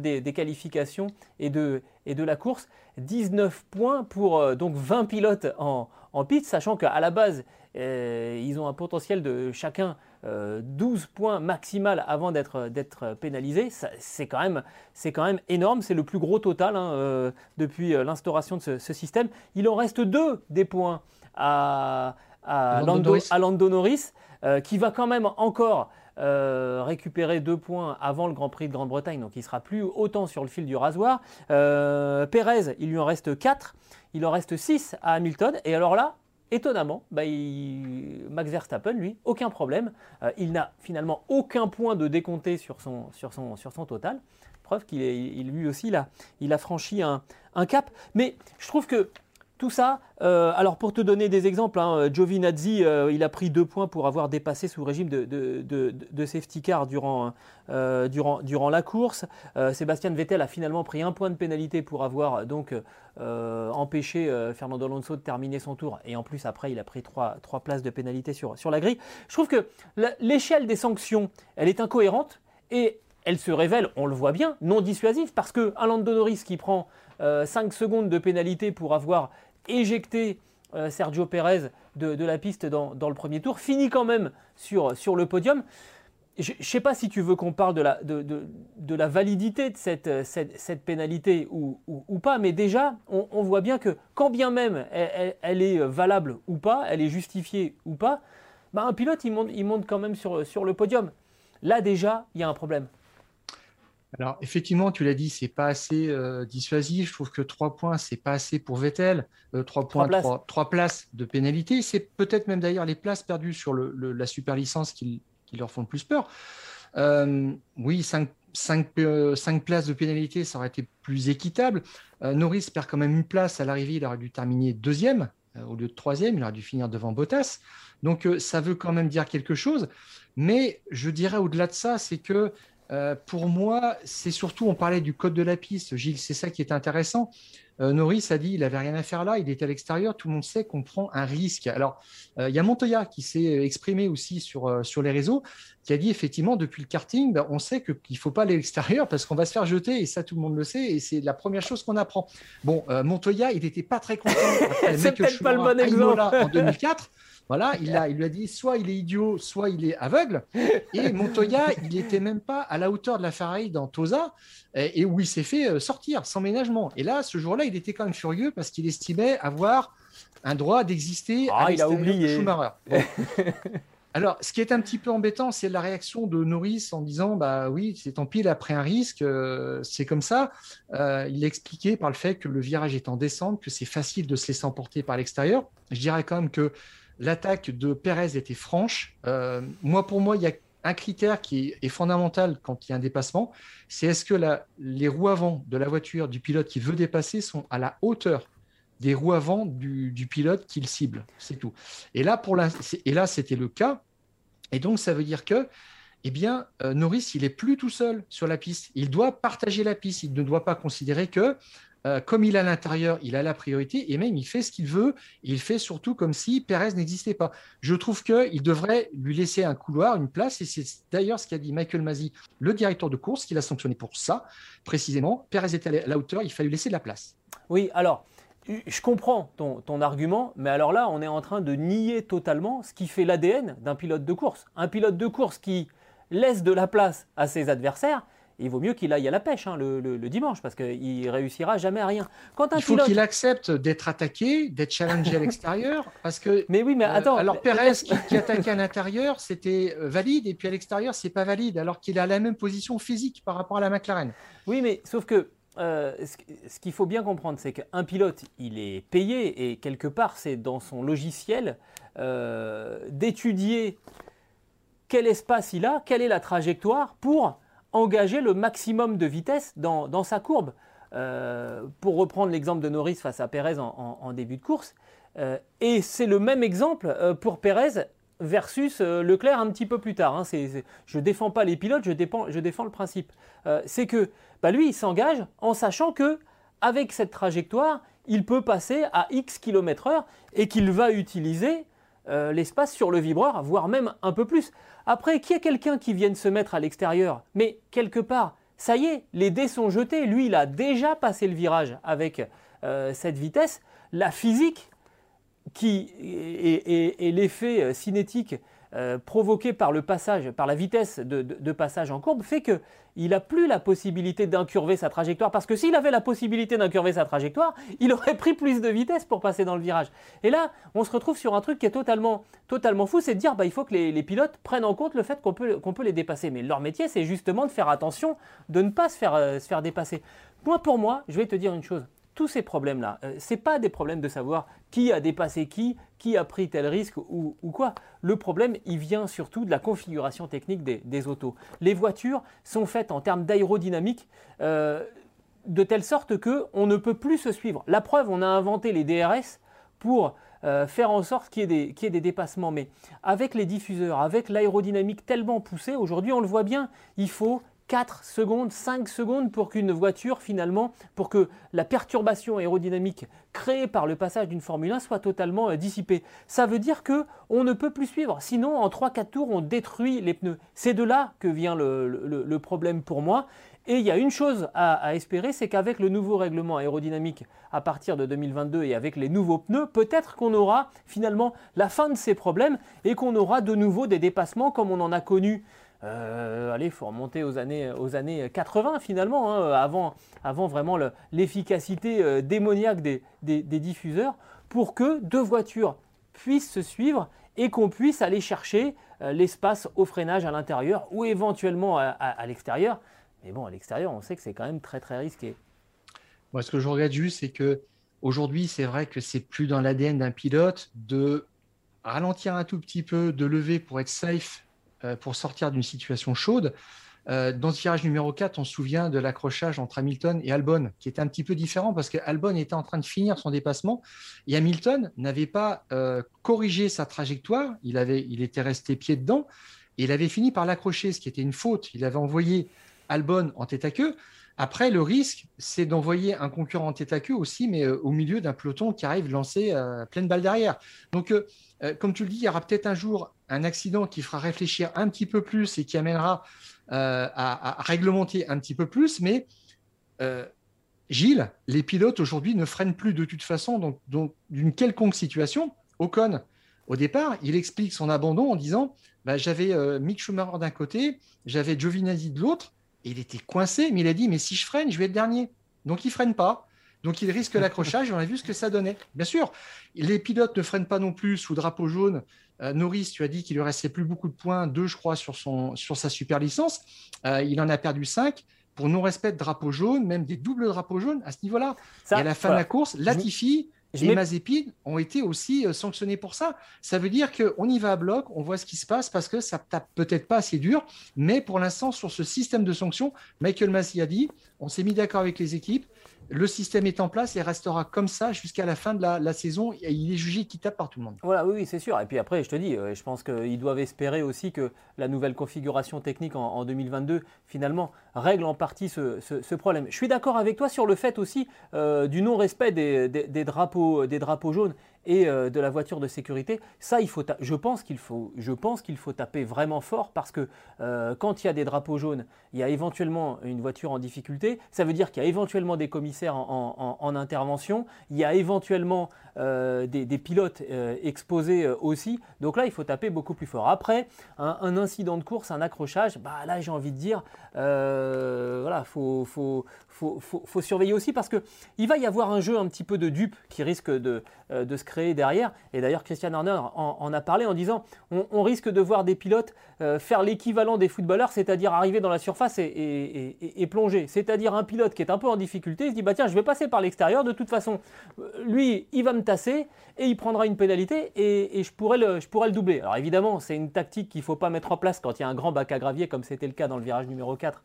des, qualifications et de, la course. 19 points pour euh, donc 20 pilotes en, pit, sachant qu'à la base, euh, ils ont un potentiel de chacun 12 points maximal avant d'être pénalisés. C'est quand, même, énorme, c'est le plus gros total hein, depuis l'instauration de ce, système. Il en reste deux des points à, Lando Norris. Euh, qui va quand même encore euh, récupérer deux points avant le Grand Prix de Grande-Bretagne, donc il sera plus autant sur le fil du rasoir. Euh, Pérez, il lui en reste 4, il en reste 6 à Hamilton, et alors là, étonnamment, bah, Max Verstappen, lui, aucun problème, il n'a finalement aucun point de décompté sur son, sur son, sur son total, preuve qu'il il, lui aussi, il a franchi un, un cap, mais je trouve que tout ça, euh, alors pour te donner des exemples, hein, Giovinazzi, euh, il a pris deux points pour avoir dépassé sous régime de, safety car durant, euh, durant, durant la course. Sébastien Vettel a finalement pris un point de pénalité pour avoir donc empêché Fernando Alonso de terminer son tour. Et en plus, après, il a pris trois, trois places de pénalité sur, sur la grille. Je trouve que l'échelle des sanctions, elle est incohérente et elle se révèle, on le voit bien, non dissuasive parce que un Norris qui prend 5 secondes de pénalité pour avoir éjecté euh, Sergio Pérez de, la piste dans, le premier tour, finit quand même sur, le podium. Je ne sais pas si tu veux qu'on parle de la, validité de cette, cette, pénalité ou, pas, mais déjà, on, voit bien que quand bien même elle, est valable ou pas, elle est justifiée ou pas, bah un pilote, il monte, quand même sur le podium. Là, déjà, il y a un problème. Alors, effectivement, tu l'as dit, c'est pas assez euh, dissuasif. Je trouve que 3 points, c'est pas assez pour Vettel. 3 euh, points, 3 places. de pénalité. C'est peut-être même d'ailleurs les places perdues sur le, la super licence qui, leur font le plus peur. Euh, oui, 5, places de pénalité, ça aurait été plus équitable. Norris perd quand même une place à l'arrivée. Il aurait dû terminer deuxième au lieu de troisième. Il aurait dû finir devant Bottas. Donc, ça veut quand même dire quelque chose. Mais je dirais au-delà de ça, c'est que euh, pour moi, c'est surtout, on parlait du code de la piste, Gilles, c'est ça qui est intéressant. Euh, Norris a dit il n'avait rien à faire là, il était à l'extérieur. Tout le monde sait qu'on prend un risque. Alors, euh, il y a Montoya qui s'est exprimé aussi sur, euh, sur les réseaux, qui a dit effectivement, depuis le karting, ben, on sait qu'il ne faut pas aller à l'extérieur parce qu'on va se faire jeter, et ça, tout le monde le sait, et c'est la première chose qu'on apprend. Bon, Montoya, il n'était pas très content. c'est peut-être pas le bon exemple. en 2004. Voilà, il, a, il lui a dit soit il est idiot, soit il est aveugle. Et Montoya, il n'était même pas à la hauteur de la Ferrari dans Tosa, et, où il s'est fait euh, sortir sans ménagement. Et là, ce jour-là, il était quand même furieux parce qu'il estimait avoir un droit d'exister ah, à il a oublié. Schumacher. Alors, ce qui est un petit peu embêtant, c'est la réaction de Norris en disant Bah oui, c'est tant pis, il a pris un risque, euh, c'est comme ça. Euh, il expliqué par le fait que le virage est en descente, que c'est facile de se laisser emporter par l'extérieur. Je dirais quand même que l'attaque de Perez était franche. Euh, moi, pour moi, il y a un critère qui est fondamental quand il y a un dépassement, c'est est-ce que les roues avant de la voiture du pilote qui veut dépasser sont à la hauteur des roues avant du, pilote qu'il cible. C'est tout. Et là, pour et là, c'était le cas. Et donc, ça veut dire que eh bien, euh, Norris, il est plus tout seul sur la piste. Il doit partager la piste. Il ne doit pas considérer que euh, comme il a l'intérieur, il a la priorité et même il fait ce qu'il veut. Il fait surtout comme si Perez n'existait pas. Je trouve qu'il devrait lui laisser un couloir, une place, et c'est d'ailleurs ce qu'a dit Michael Masi, le directeur de course, qui l'a sanctionné pour ça, précisément. Perez était à la hauteur, il fallait lui laisser de la place. Oui, alors. Je comprends ton, ton, argument, mais alors là, on est en train de nier totalement ce qui fait l'ADN d'un pilote de course. Un pilote de course qui laisse de la place à ses adversaires, il vaut mieux qu'il aille à la pêche hein, le, dimanche parce qu'il réussira jamais à rien. Quand un il faut qu'il accepte d'être attaqué, d'être challengé à l'extérieur parce que. Mais oui, mais euh, attends. alors Perez qui, qui, attaquait à l'intérieur, c'était euh, valide et puis à l'extérieur, c'est pas valide alors qu'il a la même position physique par rapport à la McLaren. Oui, mais sauf que euh, ce qu'il faut bien comprendre, c'est qu'un pilote, il est payé et quelque part, c'est dans son logiciel d'étudier quel espace il a, quelle est la trajectoire pour engager le maximum de vitesse dans, sa courbe. Euh, pour reprendre l'exemple de Norris face à Pérez en, début de course. Euh, et c'est le même exemple euh, pour Pérez versus Leclerc un petit peu plus tard. Hein. je ne défends pas les pilotes, je, défends, le principe. c'est que bah, lui, il s'engage en sachant que avec cette trajectoire, il peut passer à X km heure et qu'il va utiliser l'espace sur le vibreur, voire même un peu plus. Après, qu'il y ait quelqu'un qui vienne se mettre à l'extérieur, mais quelque part, ça y est, les dés sont jetés. Lui, il a déjà passé le virage avec euh, cette vitesse. La physique qui et l'effet euh, cinétique euh, provoqué par le passage, par la vitesse de, passage en courbe, fait qu'il n'a plus la possibilité d'incurver sa trajectoire. Parce que s'il avait la possibilité d'incurver sa trajectoire, il aurait pris plus de vitesse pour passer dans le virage. Et là, on se retrouve sur un truc qui est totalement, totalement fou, c'est de dire bah, il faut que les, pilotes prennent en compte le fait qu'on peut, qu'on peut les dépasser. Mais leur métier, c'est justement de faire attention, de ne pas se faire, euh, se faire dépasser. Moi, pour moi, je vais te dire une chose tous ces problèmes-là, euh, ce n'est pas des problèmes de savoir qui a dépassé qui, qui a pris tel risque ou, quoi. Le problème, il vient surtout de la configuration technique des, autos. Les voitures sont faites en termes d'aérodynamique euh, de telle sorte qu'on ne peut plus se suivre. La preuve, on a inventé les DRS pour euh, faire en sorte qu'il y, y, ait des dépassements. Mais avec les diffuseurs, avec l'aérodynamique tellement poussée, aujourd'hui on le voit bien, il faut 4 secondes, 5 secondes pour qu'une voiture finalement, pour que la perturbation aérodynamique créée par le passage d'une Formule 1 soit totalement euh, dissipée. Ça veut dire que on ne peut plus suivre, sinon en 3-4 tours on détruit les pneus. C'est de là que vient le, problème pour moi. Et il y a une chose à, à espérer, c'est qu'avec le nouveau règlement aérodynamique à partir de 2022 et avec les nouveaux pneus, peut-être qu'on aura finalement la fin de ces problèmes et qu'on aura de nouveau des dépassements comme on en a connu euh, allez, il faut remonter aux années, aux années 80 finalement, hein, avant, avant vraiment l'efficacité euh, démoniaque des, diffuseurs, pour que deux voitures puissent se suivre et qu'on puisse aller chercher euh, l'espace au freinage à l'intérieur ou éventuellement à, l'extérieur. Mais bon, à l'extérieur, on sait que c'est quand même très très risqué. Moi, ce que je regrette juste, c'est que aujourd'hui, c'est vrai que c'est plus dans l'ADN d'un pilote de ralentir un tout petit peu, de lever pour être safe pour sortir d'une situation chaude. Euh, dans ce virage numéro 4, on se souvient de l'accrochage entre Hamilton et Albon, qui était un petit peu différent parce qu'Albon était en train de finir son dépassement et Hamilton n'avait pas euh, corrigé sa trajectoire, il, avait, il était resté pied dedans et il avait fini par l'accrocher, ce qui était une faute. Il avait envoyé Albon en tête à queue. Après, le risque, c'est d'envoyer un concurrent en tête à queue aussi, mais euh, au milieu d'un peloton qui arrive lancer euh, pleine balle derrière. Donc, euh, comme tu le dis, il y aura peut-être un jour un accident qui fera réfléchir un petit peu plus et qui amènera à, réglementer un petit peu plus. Mais Gilles, les pilotes aujourd'hui ne freinent plus de toute façon, donc, d'une quelconque situation. Ocon, au départ, il explique son abandon en disant bah, J'avais Mick Schumacher d'un côté, j'avais Giovinazzi de l'autre il était coincé, mais il a dit, mais si je freine, je vais être dernier. Donc il freine pas. Donc il risque l'accrochage on a vu ce que ça donnait. Bien sûr, les pilotes ne freinent pas non plus sous drapeau jaune. Euh, Norris, tu as dit qu'il lui restait plus beaucoup de points, deux je crois sur, son, sur sa super licence. Euh, il en a perdu cinq pour non-respect de drapeau jaune, même des doubles drapeaux jaunes à ce niveau-là. Et à la fin de la course, Latifi et Mazepin ont été aussi euh, sanctionnés pour ça. Ça veut dire qu'on y va à bloc, on voit ce qui se passe parce que ça tape peut-être pas assez dur, mais pour l'instant, sur ce système de sanctions, Michael Massey a dit on s'est mis d'accord avec les équipes, le système est en place et restera comme ça jusqu'à la fin de la, saison. Il est jugé équitable par tout le monde. Voilà, oui, c'est sûr. Et puis après, je te dis, euh, je pense qu'ils doivent espérer aussi que la nouvelle configuration technique en, 2022, finalement, règle en partie ce, problème. Je suis d'accord avec toi sur le fait aussi euh, du non-respect des, drapeaux, des drapeaux jaunes et euh, de la voiture de sécurité. Ça, il faut je pense qu'il faut, je faut taper vraiment fort parce que euh, quand il y a des drapeaux jaunes, il y a éventuellement une voiture en difficulté. Ça veut dire qu'il y a éventuellement des commissaires en, intervention. Il y a éventuellement euh, des, pilotes exposés aussi. Donc là, il faut taper beaucoup plus fort. Après, un, incident de course, un accrochage, bah là, j'ai envie de dire, voilà, faut, surveiller aussi parce qu'il va y avoir un jeu un petit peu de dupe qui risque de, de se derrière. Et d'ailleurs, Christian Horner en, a parlé en disant on, risque de voir des pilotes euh, faire l'équivalent des footballeurs, c'est-à-dire arriver dans la surface et, plonger. C'est-à-dire un pilote qui est un peu en difficulté, il se dit bah tiens, je vais passer par l'extérieur, de toute façon, euh, lui, il va me tasser et il prendra une pénalité et, je, pourrais le, doubler. Alors évidemment, c'est une tactique qu'il ne faut pas mettre en place quand il y a un grand bac à gravier, comme c'était le cas dans le virage numéro 4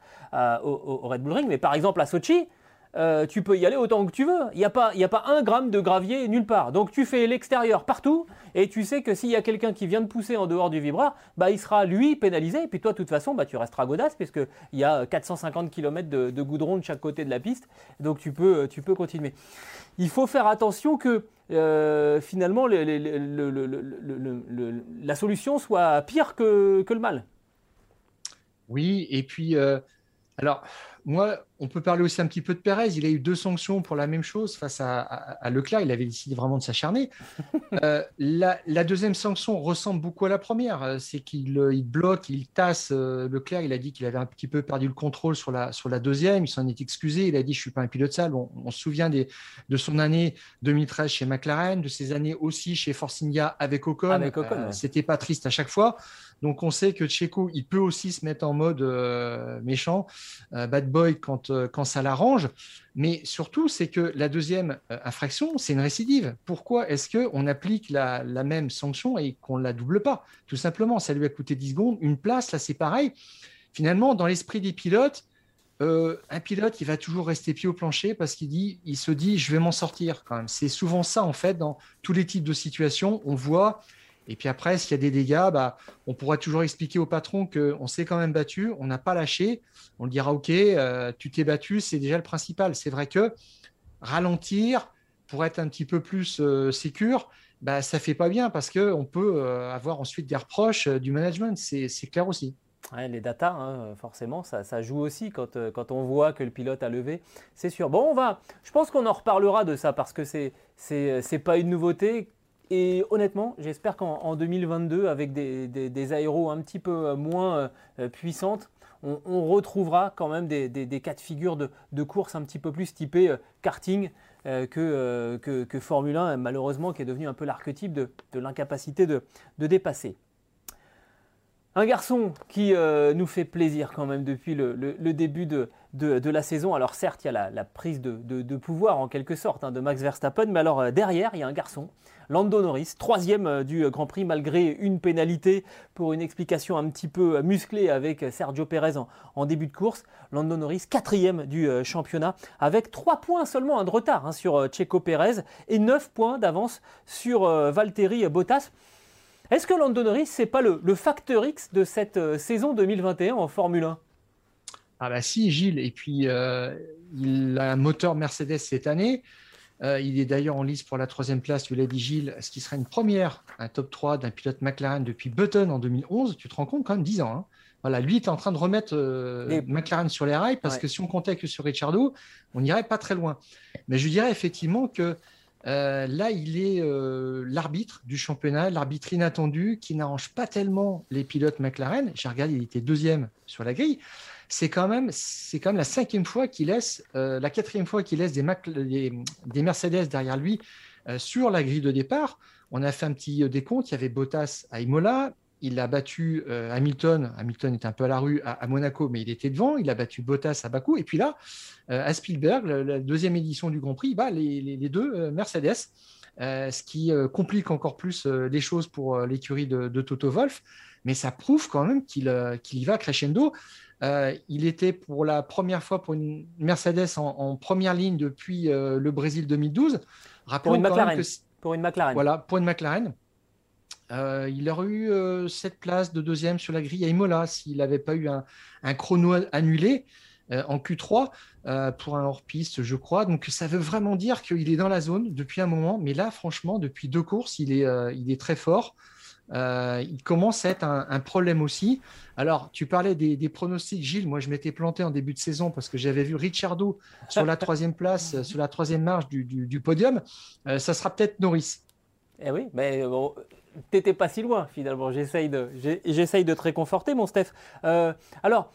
au, au Red Bull Ring. Mais par exemple, à Sochi, euh, tu peux y aller autant que tu veux. Il n'y a, pas, a pas un gramme de gravier nulle part. Donc tu fais l'extérieur partout et tu sais que s'il y a quelqu'un qui vient de pousser en dehors du vibreur, bah, il sera lui pénalisé. Et puis toi, de toute façon, bah, tu resteras godasse puisqu'il y a 450 km de, goudron de chaque côté de la piste. Donc tu peux, tu peux continuer. Il faut faire attention que finalement la solution soit pire que, le mal. Oui, et puis, euh, alors, moi, on peut parler aussi un petit peu de Pérez. Il a eu deux sanctions pour la même chose face à, Leclerc. Il avait décidé vraiment de s'acharner. Euh, la, deuxième sanction ressemble beaucoup à la première. Euh, c'est qu'il euh, bloque, il tasse Leclerc. Il a dit qu'il avait un petit peu perdu le contrôle sur la, sur la deuxième. Il s'en est excusé. Il a dit Je ne suis pas un pilote sale. On, se souvient des, de son année 2013 chez McLaren, de ses années aussi chez Force India avec Ocon. Avec Ocon C'était pas triste à chaque fois. Donc on sait que Checo, il peut aussi se mettre en mode méchant, bad boy quand quand ça l'arrange. Mais surtout, c'est que la deuxième euh, infraction, c'est une récidive. Pourquoi est-ce qu'on applique la, même sanction et qu'on ne la double pas? Tout simplement, ça lui a coûté 10 secondes. Une place, là, c'est pareil. Finalement, dans l'esprit des pilotes, euh, un pilote, il va toujours rester pied au plancher parce qu'il dit, il se dit, je vais m'en sortir quand même. C'est souvent ça, en fait, dans tous les types de situations. On voit et puis après, s'il y a des dégâts, bah, on pourra toujours expliquer au patron qu'on s'est quand même battu, on n'a pas lâché. On le dira, OK, euh, tu t'es battu, c'est déjà le principal. C'est vrai que ralentir pour être un petit peu plus euh, sécure, bah, ça fait pas bien parce qu'on peut euh, avoir ensuite des reproches du management. C'est clair aussi. les datas, hein, forcément, ça, joue aussi quand, quand, on voit que le pilote a levé, c'est sûr. Bon, on va, je pense qu'on en reparlera de ça parce que c'est c'est pas une nouveauté. Et honnêtement, j'espère qu'en 2022, avec des, aéros un petit peu euh, moins euh, puissantes, on, retrouvera quand même des, cas de figure de, course un petit peu plus typés euh, karting que, que, Formule 1, malheureusement, qui est devenu un peu l'archétype de, l'incapacité de, dépasser. Un garçon qui nous fait plaisir quand même depuis le, début de, la saison. Alors certes, il y a la, prise de, pouvoir en quelque sorte hein, de Max Verstappen, mais alors derrière, il y a un garçon Lando Norris, troisième euh, du Grand Prix malgré une pénalité pour une explication un petit peu euh, musclée avec Sergio Perez en, début de course. Lando Norris, quatrième du euh, championnat avec trois points seulement de retard hein, sur Checo Perez et neuf points d'avance sur Valtteri Bottas. Est-ce que Lando Norris, c'est pas le, le facteur X de cette saison 2021 en Formule 1 Ah bah si, Gilles. Et puis, euh, il a un moteur Mercedes cette année. Euh, il est d'ailleurs en lice pour la troisième place, tu l'as dit Gilles, ce qui serait une première, un top 3 d'un pilote McLaren depuis Button en 2011. Tu te rends compte quand même, 10 ans. Hein. Voilà, lui est en train de remettre euh, McLaren sur les rails parce que si on comptait que sur Ricciardo, on n'irait pas très loin. Mais je dirais effectivement que euh, là, il est l'arbitre du championnat, l'arbitre inattendu qui n'arrange pas tellement les pilotes McLaren. J'ai regardé, il était deuxième sur la grille c'est quand même c'est quand même la cinquième fois qu'il laisse euh, la quatrième fois qu'il laisse des, des, Mercedes derrière lui euh, sur la grille de départ. On a fait un petit euh, décompte. Il y avait Bottas à Imola. Il a battu Hamilton. Hamilton est un peu à la rue à, Monaco, mais il était devant. Il a battu Bottas à Bakou. Et puis là, à Spielberg, la, deuxième édition du Grand Prix, il bat les, deux Mercedes. ce qui complique encore plus les choses pour l'écurie de, Toto Wolff. Mais ça prouve quand même qu'il y va crescendo. Euh, il était pour la première fois pour une Mercedes en, première ligne depuis euh, le Brésil 2012. pour une McLaren. pour une McLaren. Voilà, pour une McLaren. Euh, il aurait eu cette place de deuxième sur la grille à Imola s'il n'avait pas eu un, chrono annulé en Q3 pour un hors-piste, je crois. Donc ça veut vraiment dire qu'il est dans la zone depuis un moment. Mais là, franchement, depuis deux courses, il est, très fort. Euh, il commence à être un, problème aussi. Alors, tu parlais des, pronostics, Gilles. Moi, je m'étais planté en début de saison parce que j'avais vu Ricciardo sur la troisième place, sur la troisième marche du, podium. Euh, ça sera peut-être Norris. Eh oui, mais bon, t'étais pas si loin finalement. J'essaye de, j'essaye de te réconforter, mon Steph. Euh, alors,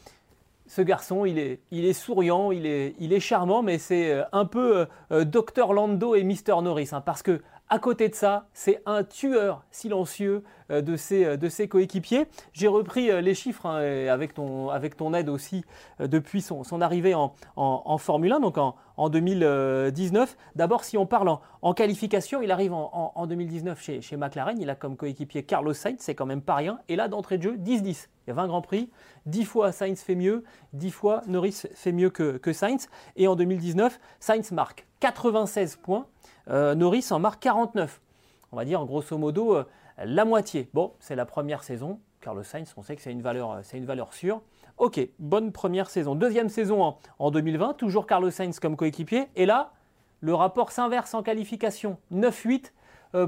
ce garçon, il est, souriant, il est, charmant, mais c'est un peu Dr Lando et Mr Norris, hein, parce que à côté de ça, c'est un tueur silencieux euh, de ses, euh, de ses coéquipiers. J'ai repris euh, les chiffres hein, avec, ton, aide aussi depuis son, arrivée en, Formule 1, donc en, en 2019. D'abord, si on parle en, qualification, il arrive en, 2019 chez, McLaren. Il a comme coéquipier Carlos Sainz, c'est quand même pas rien. Et là, d'entrée de jeu, 10-10. Il y a 20 grands prix. 10 fois Sainz fait mieux, 10 fois Norris fait mieux que Sainz. Et en 2019, Sainz marque 96 points. Euh, Norris en marque 49. On va dire grosso modo euh, la moitié. Bon, c'est la première saison. Carlos Sainz, on sait que c'est une valeur, euh, sûre. Ok, bonne première saison. Deuxième saison en, 2020, toujours Carlos Sainz comme coéquipier. Et là, le rapport s'inverse en qualification. 9-8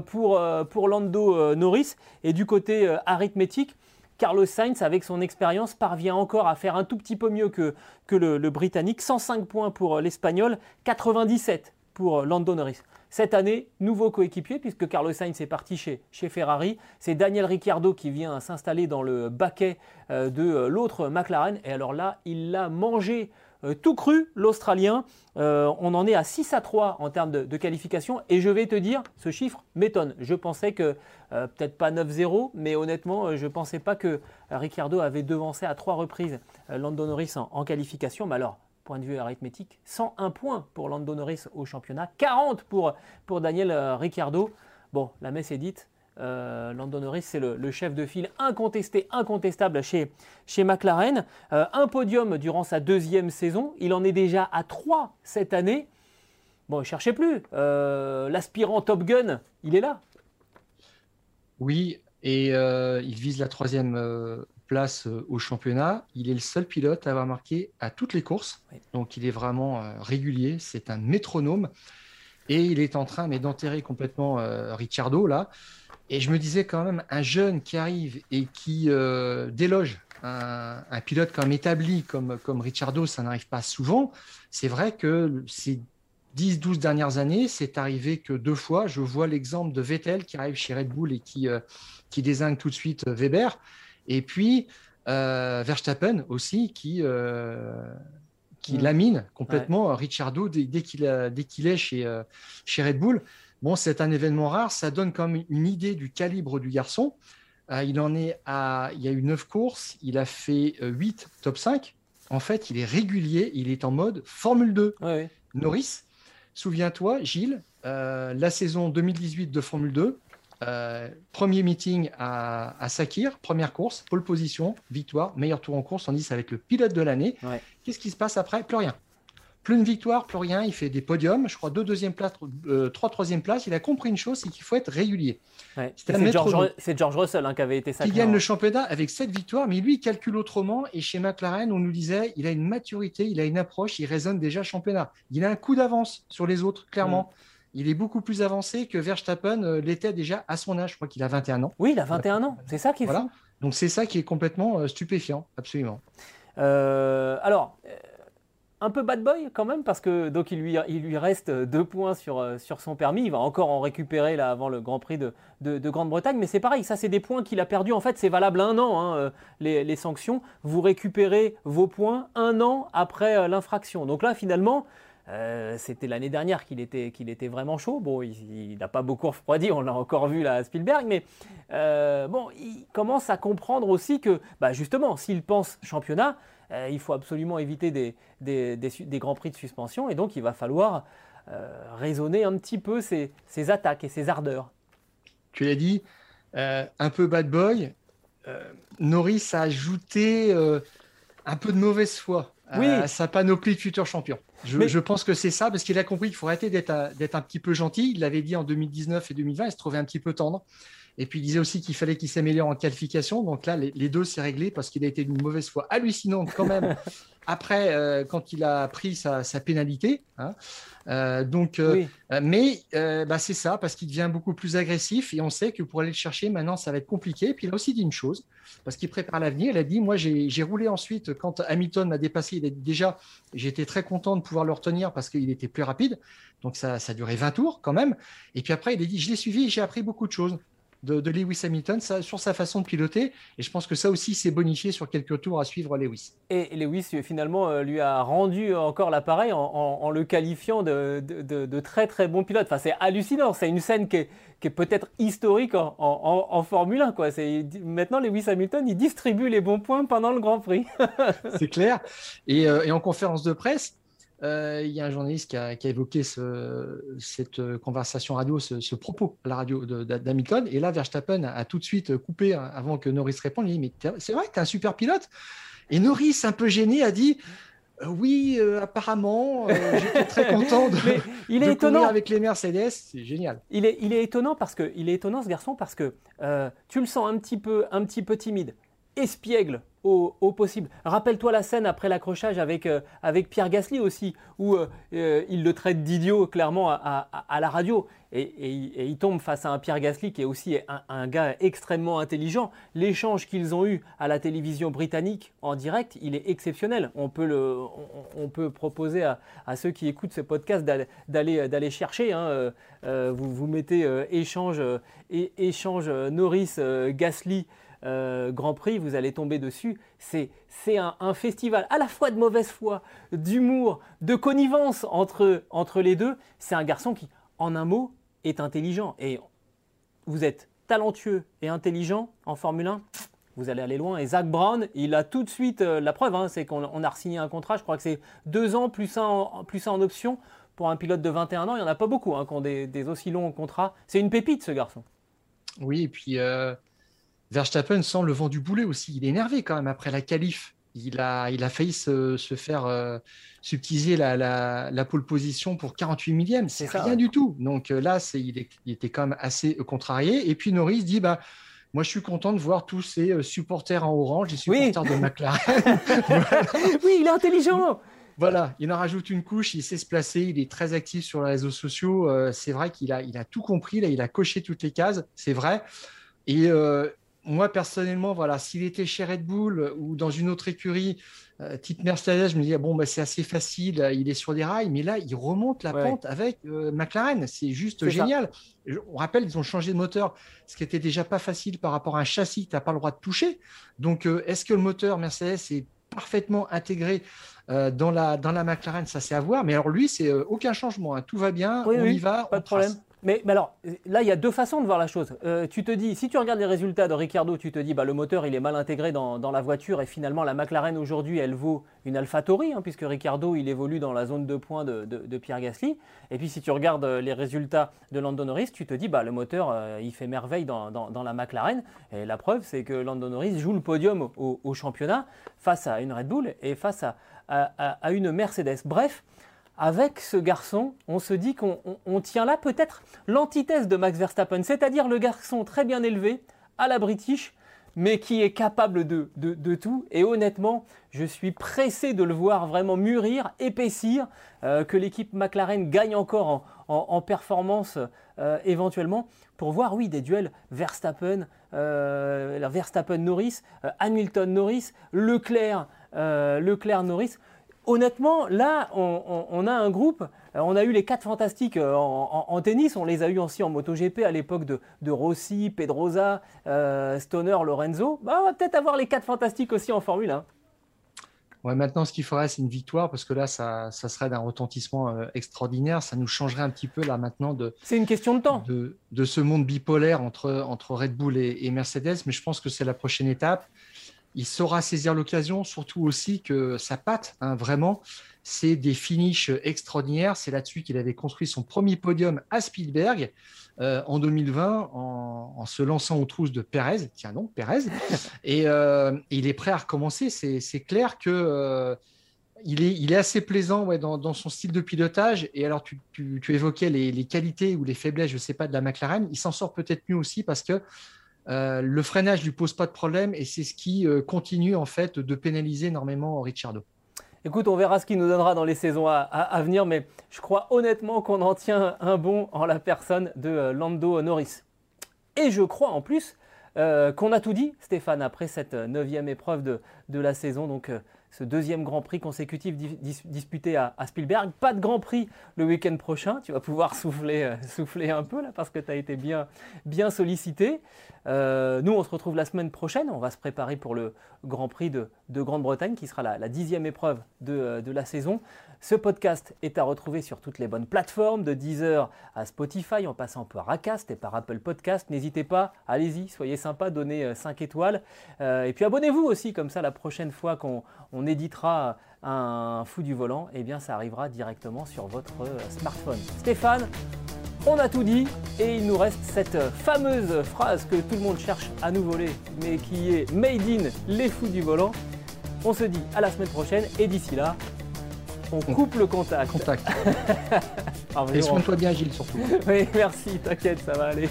pour, pour Lando Norris. Et du côté arithmétique, Carlos Sainz, avec son expérience, parvient encore à faire un tout petit peu mieux que, le, Britannique. 105 points pour l'Espagnol, 97 pour Lando Norris. Cette année, nouveau coéquipier, puisque Carlos Sainz est parti chez, Ferrari. C'est Daniel Ricciardo qui vient s'installer dans le baquet euh, de euh, l'autre McLaren. Et alors là, il l'a mangé euh, tout cru, l'Australien. on en est à 6 à 3 en termes de, qualification. Et je vais te dire, ce chiffre m'étonne. Je pensais que, peut-être pas 9-0, mais honnêtement, je ne pensais pas que Ricciardo avait devancé à trois reprises Lando Norris en, en qualification. Mais alors, point de vue arithmétique, 101 points pour Lando Norris au championnat, 40 pour, pour Daniel euh, Ricciardo. Bon, la messe est dite. Euh, Lando Norris, c'est le, chef de file incontesté, incontestable chez, chez McLaren. Euh, un podium durant sa deuxième saison. Il en est déjà à 3 cette année. Bon, ne cherchez plus. L'aspirant Top Gun, il est là. Oui, et il vise la troisième place euh, au championnat. Il est le seul pilote à avoir marqué à toutes les courses. Donc il est vraiment euh, régulier. C'est un métronome. Et il est en train d'enterrer complètement euh, Ricciardo là. Et je me disais quand même, un jeune qui arrive et qui déloge un, pilote comme établi comme, comme Ricciardo, ça n'arrive pas souvent. C'est vrai que ces 10-12 dernières années, c'est arrivé que deux fois. Je vois l'exemple de Vettel qui arrive chez Red Bull et qui, qui désigne tout de suite Weber. Et puis, euh, Verstappen aussi, qui, euh, qui mm. lamine complètement ouais. Ricciardo dès, dès qu'il est chez, euh, chez Red Bull. Bon, c'est un événement rare, ça donne quand même une idée du calibre du garçon. il en est à, il y a eu 9 courses, il a fait 8 top 5. En fait, il est régulier, il est en mode Formule 2. Norris, souviens-toi, Gilles, la saison 2018 de Formule 2, euh, premier meeting à, Sakir, première course, pole position, victoire, meilleur tour en course, on dit ça être le pilote de l'année. Qu'est-ce qui se passe après? Plus rien. Plus une victoire, plus rien. Il fait des podiums, je crois deux deuxième places, euh, trois troisième places. Il a compris une chose, c'est qu'il faut être régulier. C'est George, Russell hein, qui avait été sacré. Il gagne le championnat avec sept victoires, mais lui, il calcule autrement. Et chez McLaren, on nous disait, il a une maturité, il a une approche, il raisonne déjà championnat. Il a un coup d'avance sur les autres, clairement. Mm. Il est beaucoup plus avancé que Verstappen euh, l'était déjà à son âge. Je crois qu'il a 21 ans. Oui, il a 21 ans. C'est ça qui est voilà. Donc c'est ça qui est complètement euh, stupéfiant, absolument. alors, un peu bad boy quand même parce que donc il lui, reste deux points sur, euh, sur son permis. Il va encore en récupérer là avant le Grand Prix de, de, Grande-Bretagne. Mais c'est pareil, ça c'est des points qu'il a perdus. En fait, c'est valable un an hein, euh, les, sanctions. Vous récupérez vos points un an après euh, l'infraction. Donc là, finalement. c'était l'année dernière qu'il était, qu'il était vraiment chaud. Bon, il n'a pas beaucoup refroidi, on l'a encore vu là à Spielberg, mais bon, il commence à comprendre aussi que, bah, justement, s'il pense championnat, euh, il faut absolument éviter des, des, grands prix de suspension et donc il va falloir euh, raisonner un petit peu ses, attaques et ses ardeurs. Tu l'as dit, euh, un peu bad boy. Norris a ajouté un peu de mauvaise foi à sa panoplie de futurs champions. Je, pense que c'est ça, parce qu'il a compris qu'il faut arrêter d'être un petit peu gentil. Il l'avait dit en 2019 et 2020, il se trouvait un petit peu tendre. Et puis il disait aussi qu'il fallait qu'il s'améliore en qualification. Donc là, les, deux, c'est réglé parce qu'il a été d'une mauvaise foi hallucinante quand même. Après, euh, quand il a pris sa, pénalité. Hein. Euh, donc, euh, mais bah, c'est ça, parce qu'il devient beaucoup plus agressif et on sait que pour aller le chercher, maintenant, ça va être compliqué. Et puis il a aussi dit une chose, parce qu'il prépare l'avenir. Il a dit Moi, j'ai roulé ensuite quand Hamilton m'a dépassé. Il a dit déjà, j'étais très content de pouvoir le retenir parce qu'il était plus rapide. Donc ça, ça a duré 20 tours quand même. Et puis après, il a dit Je l'ai suivi j'ai appris beaucoup de choses de, Lewis Hamilton sur sa façon de piloter. Et je pense que ça aussi, c'est bonifié sur quelques tours à suivre Lewis. Et Lewis, finalement, euh, lui a rendu encore l'appareil en, le qualifiant de, très très bon pilote. Enfin, c'est hallucinant. C'est une scène qui est, peut-être historique en, Formule 1. Quoi. Maintenant, Lewis Hamilton, il distribue les bons points pendant le Grand Prix. c'est clair. Et, euh, et en conférence de presse, euh, il y a un journaliste qui a, évoqué cette euh, conversation radio, ce, propos à la radio d'Hamilton. Et là, Verstappen a, tout de suite coupé hein, avant que Norris réponde. Il dit Mais c'est vrai que tu es un super pilote Et Norris, un peu gêné, a dit euh, oui, apparemment, j'étais très content de, il est étonnant. avec les Mercedes, c'est génial. Il est, il est étonnant parce que, il est étonnant ce garçon parce que tu le sens un petit peu, un petit peu timide, espiègle au, possible. Rappelle-toi la scène après l'accrochage avec, euh, avec Pierre Gasly aussi, où euh, euh, il le traite d'idiot clairement à, la radio. Et, il tombe face à un Pierre Gasly qui est aussi un, gars extrêmement intelligent. L'échange qu'ils ont eu à la télévision britannique en direct, il est exceptionnel. On peut, le, on, peut proposer à, ceux qui écoutent ce podcast d'aller chercher. Hein. vous, vous mettez échange, échange Norris-Gasly. Euh, Grand Prix, vous allez tomber dessus. C'est un, festival à la fois de mauvaise foi, d'humour, de connivence entre, entre les deux. C'est un garçon qui, en un mot, est intelligent. Et vous êtes talentueux et intelligent en Formule 1, vous allez aller loin. Et Zach Brown, il a tout de suite euh, la preuve, hein, c'est qu'on a signé un contrat, je crois que c'est deux ans plus un, en, plus en option. Pour un pilote de 21 ans, il n'y en a pas beaucoup hein, qui ont des, aussi longs contrats. C'est une pépite, ce garçon. Oui, et puis euh, Verstappen sent le vent du boulet aussi. Il est énervé quand même après la qualif. Il a, il a failli se, faire euh, subtiliser la, la, pole position pour 48 millièmes. C'est rien du tout. Donc euh, là, il, était quand même assez contrarié. Et puis Norris dit bah, Moi, je suis content de voir tous ces euh, supporters en orange, les supporters de McLaren. Oui, il est intelligent. Voilà, il en rajoute une couche, il sait se placer, il est très actif sur les réseaux sociaux. c'est vrai qu'il a, il a tout compris, là, il a coché toutes les cases, c'est vrai. Et moi, personnellement, voilà, s'il était chez Red Bull ou dans une autre écurie, euh, type Mercedes, je me dis, bon, bah, c'est assez facile, il est sur des rails, mais là, il remonte la pente avec euh, McLaren. C'est juste génial. On rappelle, ils ont changé de moteur, ce qui était déjà pas facile par rapport à un châssis que tu n'as pas le droit de toucher. Donc, euh, est-ce que le moteur Mercedes est parfaitement intégré dans, la, dans la McLaren? Ça, c'est à voir. Mais alors, lui, c'est aucun changement. Hein. Tout va bien, on y va. Pas de problème. Mais, alors, là, il y a deux façons de voir la chose. Euh, tu te dis, si tu regardes les résultats de Ricardo, tu te dis, bah, le moteur, il est mal intégré dans, la voiture et finalement, la McLaren aujourd'hui, elle vaut une AlphaTauri, hein, puisque Ricardo, il évolue dans la zone de points de, Pierre Gasly. Et puis, si tu regardes euh, les résultats de Lando Norris, tu te dis, bah, le moteur, euh, il fait merveille dans, la McLaren. Et la preuve, c'est que Lando Norris joue le podium au, championnat face à une Red Bull et face à une Mercedes. Bref, avec ce garçon, on se dit qu'on tient là peut-être l'antithèse de Max Verstappen, c'est-à-dire le garçon très bien élevé à la British, mais qui est capable de, tout. Et honnêtement, je suis pressé de le voir vraiment mûrir, épaissir, euh, que l'équipe McLaren gagne encore en, performance euh, éventuellement, pour voir, oui, des duels Verstappen, euh, Verstappen-Norris, Hamilton-Norris, Leclerc, Leclerc-Norris. Honnêtement, là, on, a un groupe. Euh, on a eu les quatre fantastiques euh, en, tennis. On les a eu aussi en MotoGP à l'époque de, Rossi, Pedrosa, euh, Stoner, Lorenzo. Bah, on va peut-être avoir les quatre fantastiques aussi en Formule 1. Ouais, maintenant, ce qu'il faudrait, c'est une victoire parce que là, ça, serait d'un retentissement extraordinaire. Ça nous changerait un petit peu là maintenant de. C'est une question de temps. De, ce monde bipolaire entre, entre Red Bull et Mercedes. Mais je pense que c'est la prochaine étape il saura saisir l'occasion, surtout aussi que sa patte, hein, vraiment, c'est des finishes extraordinaires. C'est là-dessus qu'il avait construit son premier podium à Spielberg euh, en 2020 en, se lançant aux trousses de Perez. Tiens donc, Perez. Et, euh, il est prêt à recommencer. C'est clair que euh, il, est, il, est, assez plaisant ouais, dans, son style de pilotage. Et alors, tu, évoquais les, les, qualités ou les faiblesses, je ne sais pas, de la McLaren. Il s'en sort peut-être mieux aussi parce que euh, le freinage lui pose pas de problème et c'est ce qui euh, continue en fait de pénaliser énormément Ricciardo. Écoute, on verra ce qu'il nous donnera dans les saisons à, venir, mais je crois honnêtement qu'on en tient un bon en la personne de euh, Lando Norris. Et je crois en plus qu'on a tout dit, Stéphane, après cette neuvième épreuve de, de la saison. Donc ce deuxième Grand Prix consécutif disputé à, Spielberg. Pas de Grand Prix le week-end prochain. Tu vas pouvoir souffler, euh, souffler un peu là parce que tu as été bien, bien sollicité. Euh, nous, on se retrouve la semaine prochaine. On va se préparer pour le Grand Prix de, Grande-Bretagne qui sera la, dixième épreuve de, euh, de la saison. Ce podcast est à retrouver sur toutes les bonnes plateformes, de Deezer à Spotify, en passant par Acast et par Apple Podcast. N'hésitez pas, allez-y, soyez sympa, donnez 5 euh, étoiles. Euh, et puis abonnez-vous aussi, comme ça la prochaine fois qu'on éditera un fou du volant, eh bien ça arrivera directement sur votre smartphone. Stéphane, on a tout dit et il nous reste cette fameuse phrase que tout le monde cherche à nous voler, mais qui est Made in les fous du volant. On se dit à la semaine prochaine et d'ici là, on coupe le contact. Contact. Et soigne-toi bien, Gilles, surtout. oui, merci, t'inquiète, ça va aller.